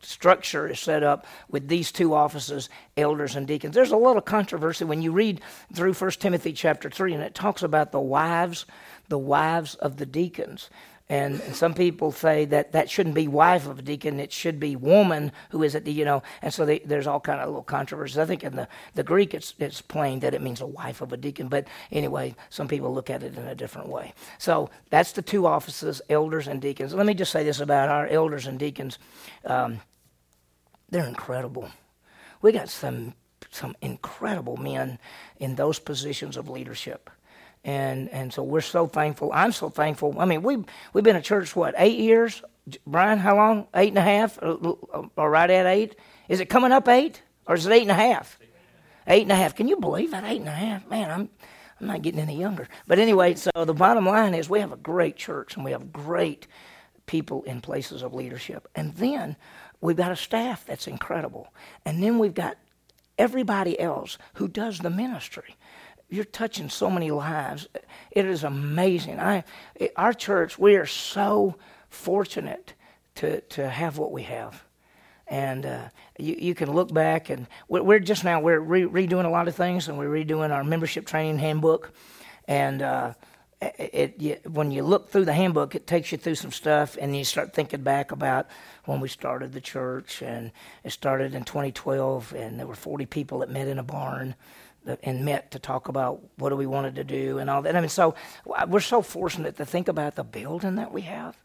structure is set up with these two offices, elders and deacons. There's a little controversy when you read through 1 Timothy chapter 3, and it talks about the wives, the wives of the deacons. And, some people say that that shouldn't be wife of a deacon; it should be woman who is the you know. And so they, there's all kind of little controversies. I think in the, the Greek it's it's plain that it means a wife of a deacon. But anyway, some people look at it in a different way. So that's the two offices: elders and deacons. Let me just say this about our elders and deacons. Um, they're incredible. We got some some incredible men in those positions of leadership. And and so we're so thankful. I'm so thankful. I mean, we we've been a church what eight years, Brian? How long? Eight and a half, or, or right at eight? Is it coming up eight, or is it eight and a half? Eight and a half. Can you believe that? Eight and a half. Man, I'm I'm not getting any younger. But anyway, so the bottom line is we have a great church and we have great people in places of leadership. And then We've got a staff that's incredible. And then we've got everybody else who does the ministry. You're touching so many lives. It is amazing. I, our church, we are so fortunate to, to have what we have. And uh, you, you can look back, and we're, we're just now we're re- redoing a lot of things, and we're redoing our membership training handbook. And uh, it, it, when you look through the handbook, it takes you through some stuff, and you start thinking back about when we started the church, and it started in 2012, and there were 40 people that met in a barn and met to talk about what do we wanted to do and all that. I mean, so we're so fortunate to think about the building that we have.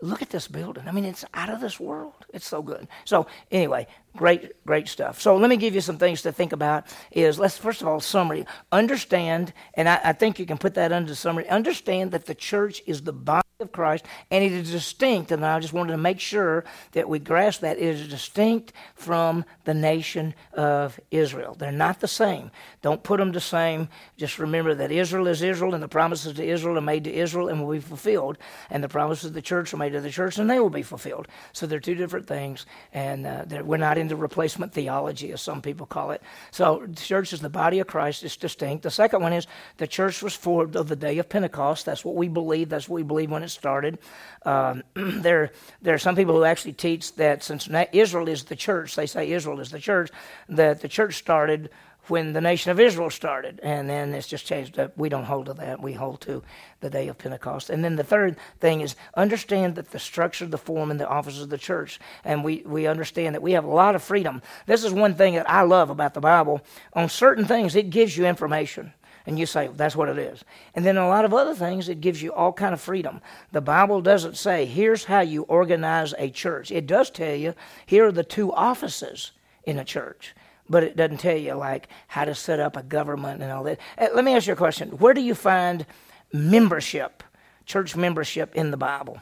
Look at this building. I mean, it's out of this world. It's so good. So anyway, great, great stuff. So let me give you some things to think about. Is let's first of all summary. Understand, and I, I think you can put that under summary. Understand that the church is the body of Christ, and it is distinct, and I just wanted to make sure that we grasp that it is distinct from the nation of Israel. They're not the same. Don't put them the same. Just remember that Israel is Israel, and the promises to Israel are made to Israel and will be fulfilled, and the promises of the church are made to the church, and they will be fulfilled. So they're two different things, and uh, we're not into replacement theology, as some people call it. So the church is the body of Christ. It's distinct. The second one is the church was formed of the day of Pentecost. That's what we believe. That's what we believe when it started. Um, there, there are some people who actually teach that since Israel is the church, they say Israel is the church, that the church started when the nation of Israel started. And then it's just changed up. We don't hold to that. We hold to the day of Pentecost. And then the third thing is understand that the structure, the form, and the offices of the church. And we, we understand that we have a lot of freedom. This is one thing that I love about the Bible. On certain things, it gives you information and you say that's what it is and then a lot of other things it gives you all kind of freedom the bible doesn't say here's how you organize a church it does tell you here are the two offices in a church but it doesn't tell you like how to set up a government and all that uh, let me ask you a question where do you find membership church membership in the bible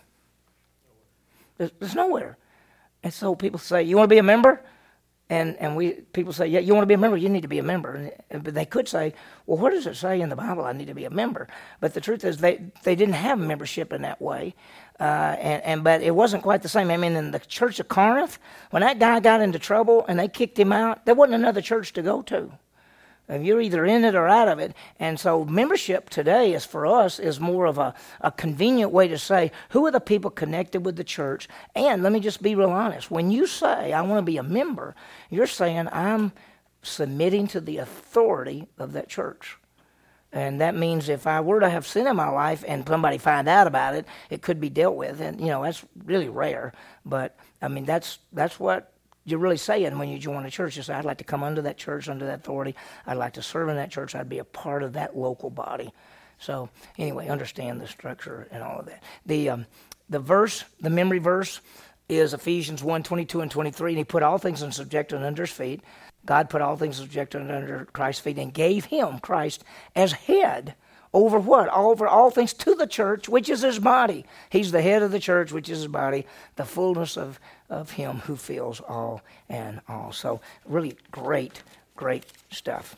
there's, there's nowhere and so people say you want to be a member and and we people say, yeah, you want to be a member, you need to be a member. And, but they could say, well, what does it say in the Bible? I need to be a member. But the truth is, they they didn't have membership in that way, uh, and and but it wasn't quite the same. I mean, in the church of Corinth, when that guy got into trouble and they kicked him out, there wasn't another church to go to. And You're either in it or out of it. And so membership today is for us is more of a, a convenient way to say who are the people connected with the church. And let me just be real honest. When you say I want to be a member, you're saying I'm submitting to the authority of that church. And that means if I were to have sin in my life and somebody find out about it, it could be dealt with. And you know, that's really rare. But I mean that's that's what you're really saying when you join a church. You say, I'd like to come under that church, under that authority. I'd like to serve in that church. I'd be a part of that local body. So, anyway, understand the structure and all of that. The, um, the verse, the memory verse, is Ephesians 1 22 and 23. And he put all things in subjection under his feet. God put all things in subjection under Christ's feet and gave him, Christ, as head over what? Over all things to the church, which is his body. He's the head of the church, which is his body, the fullness of, of him who fills all and all. So, really great, great stuff.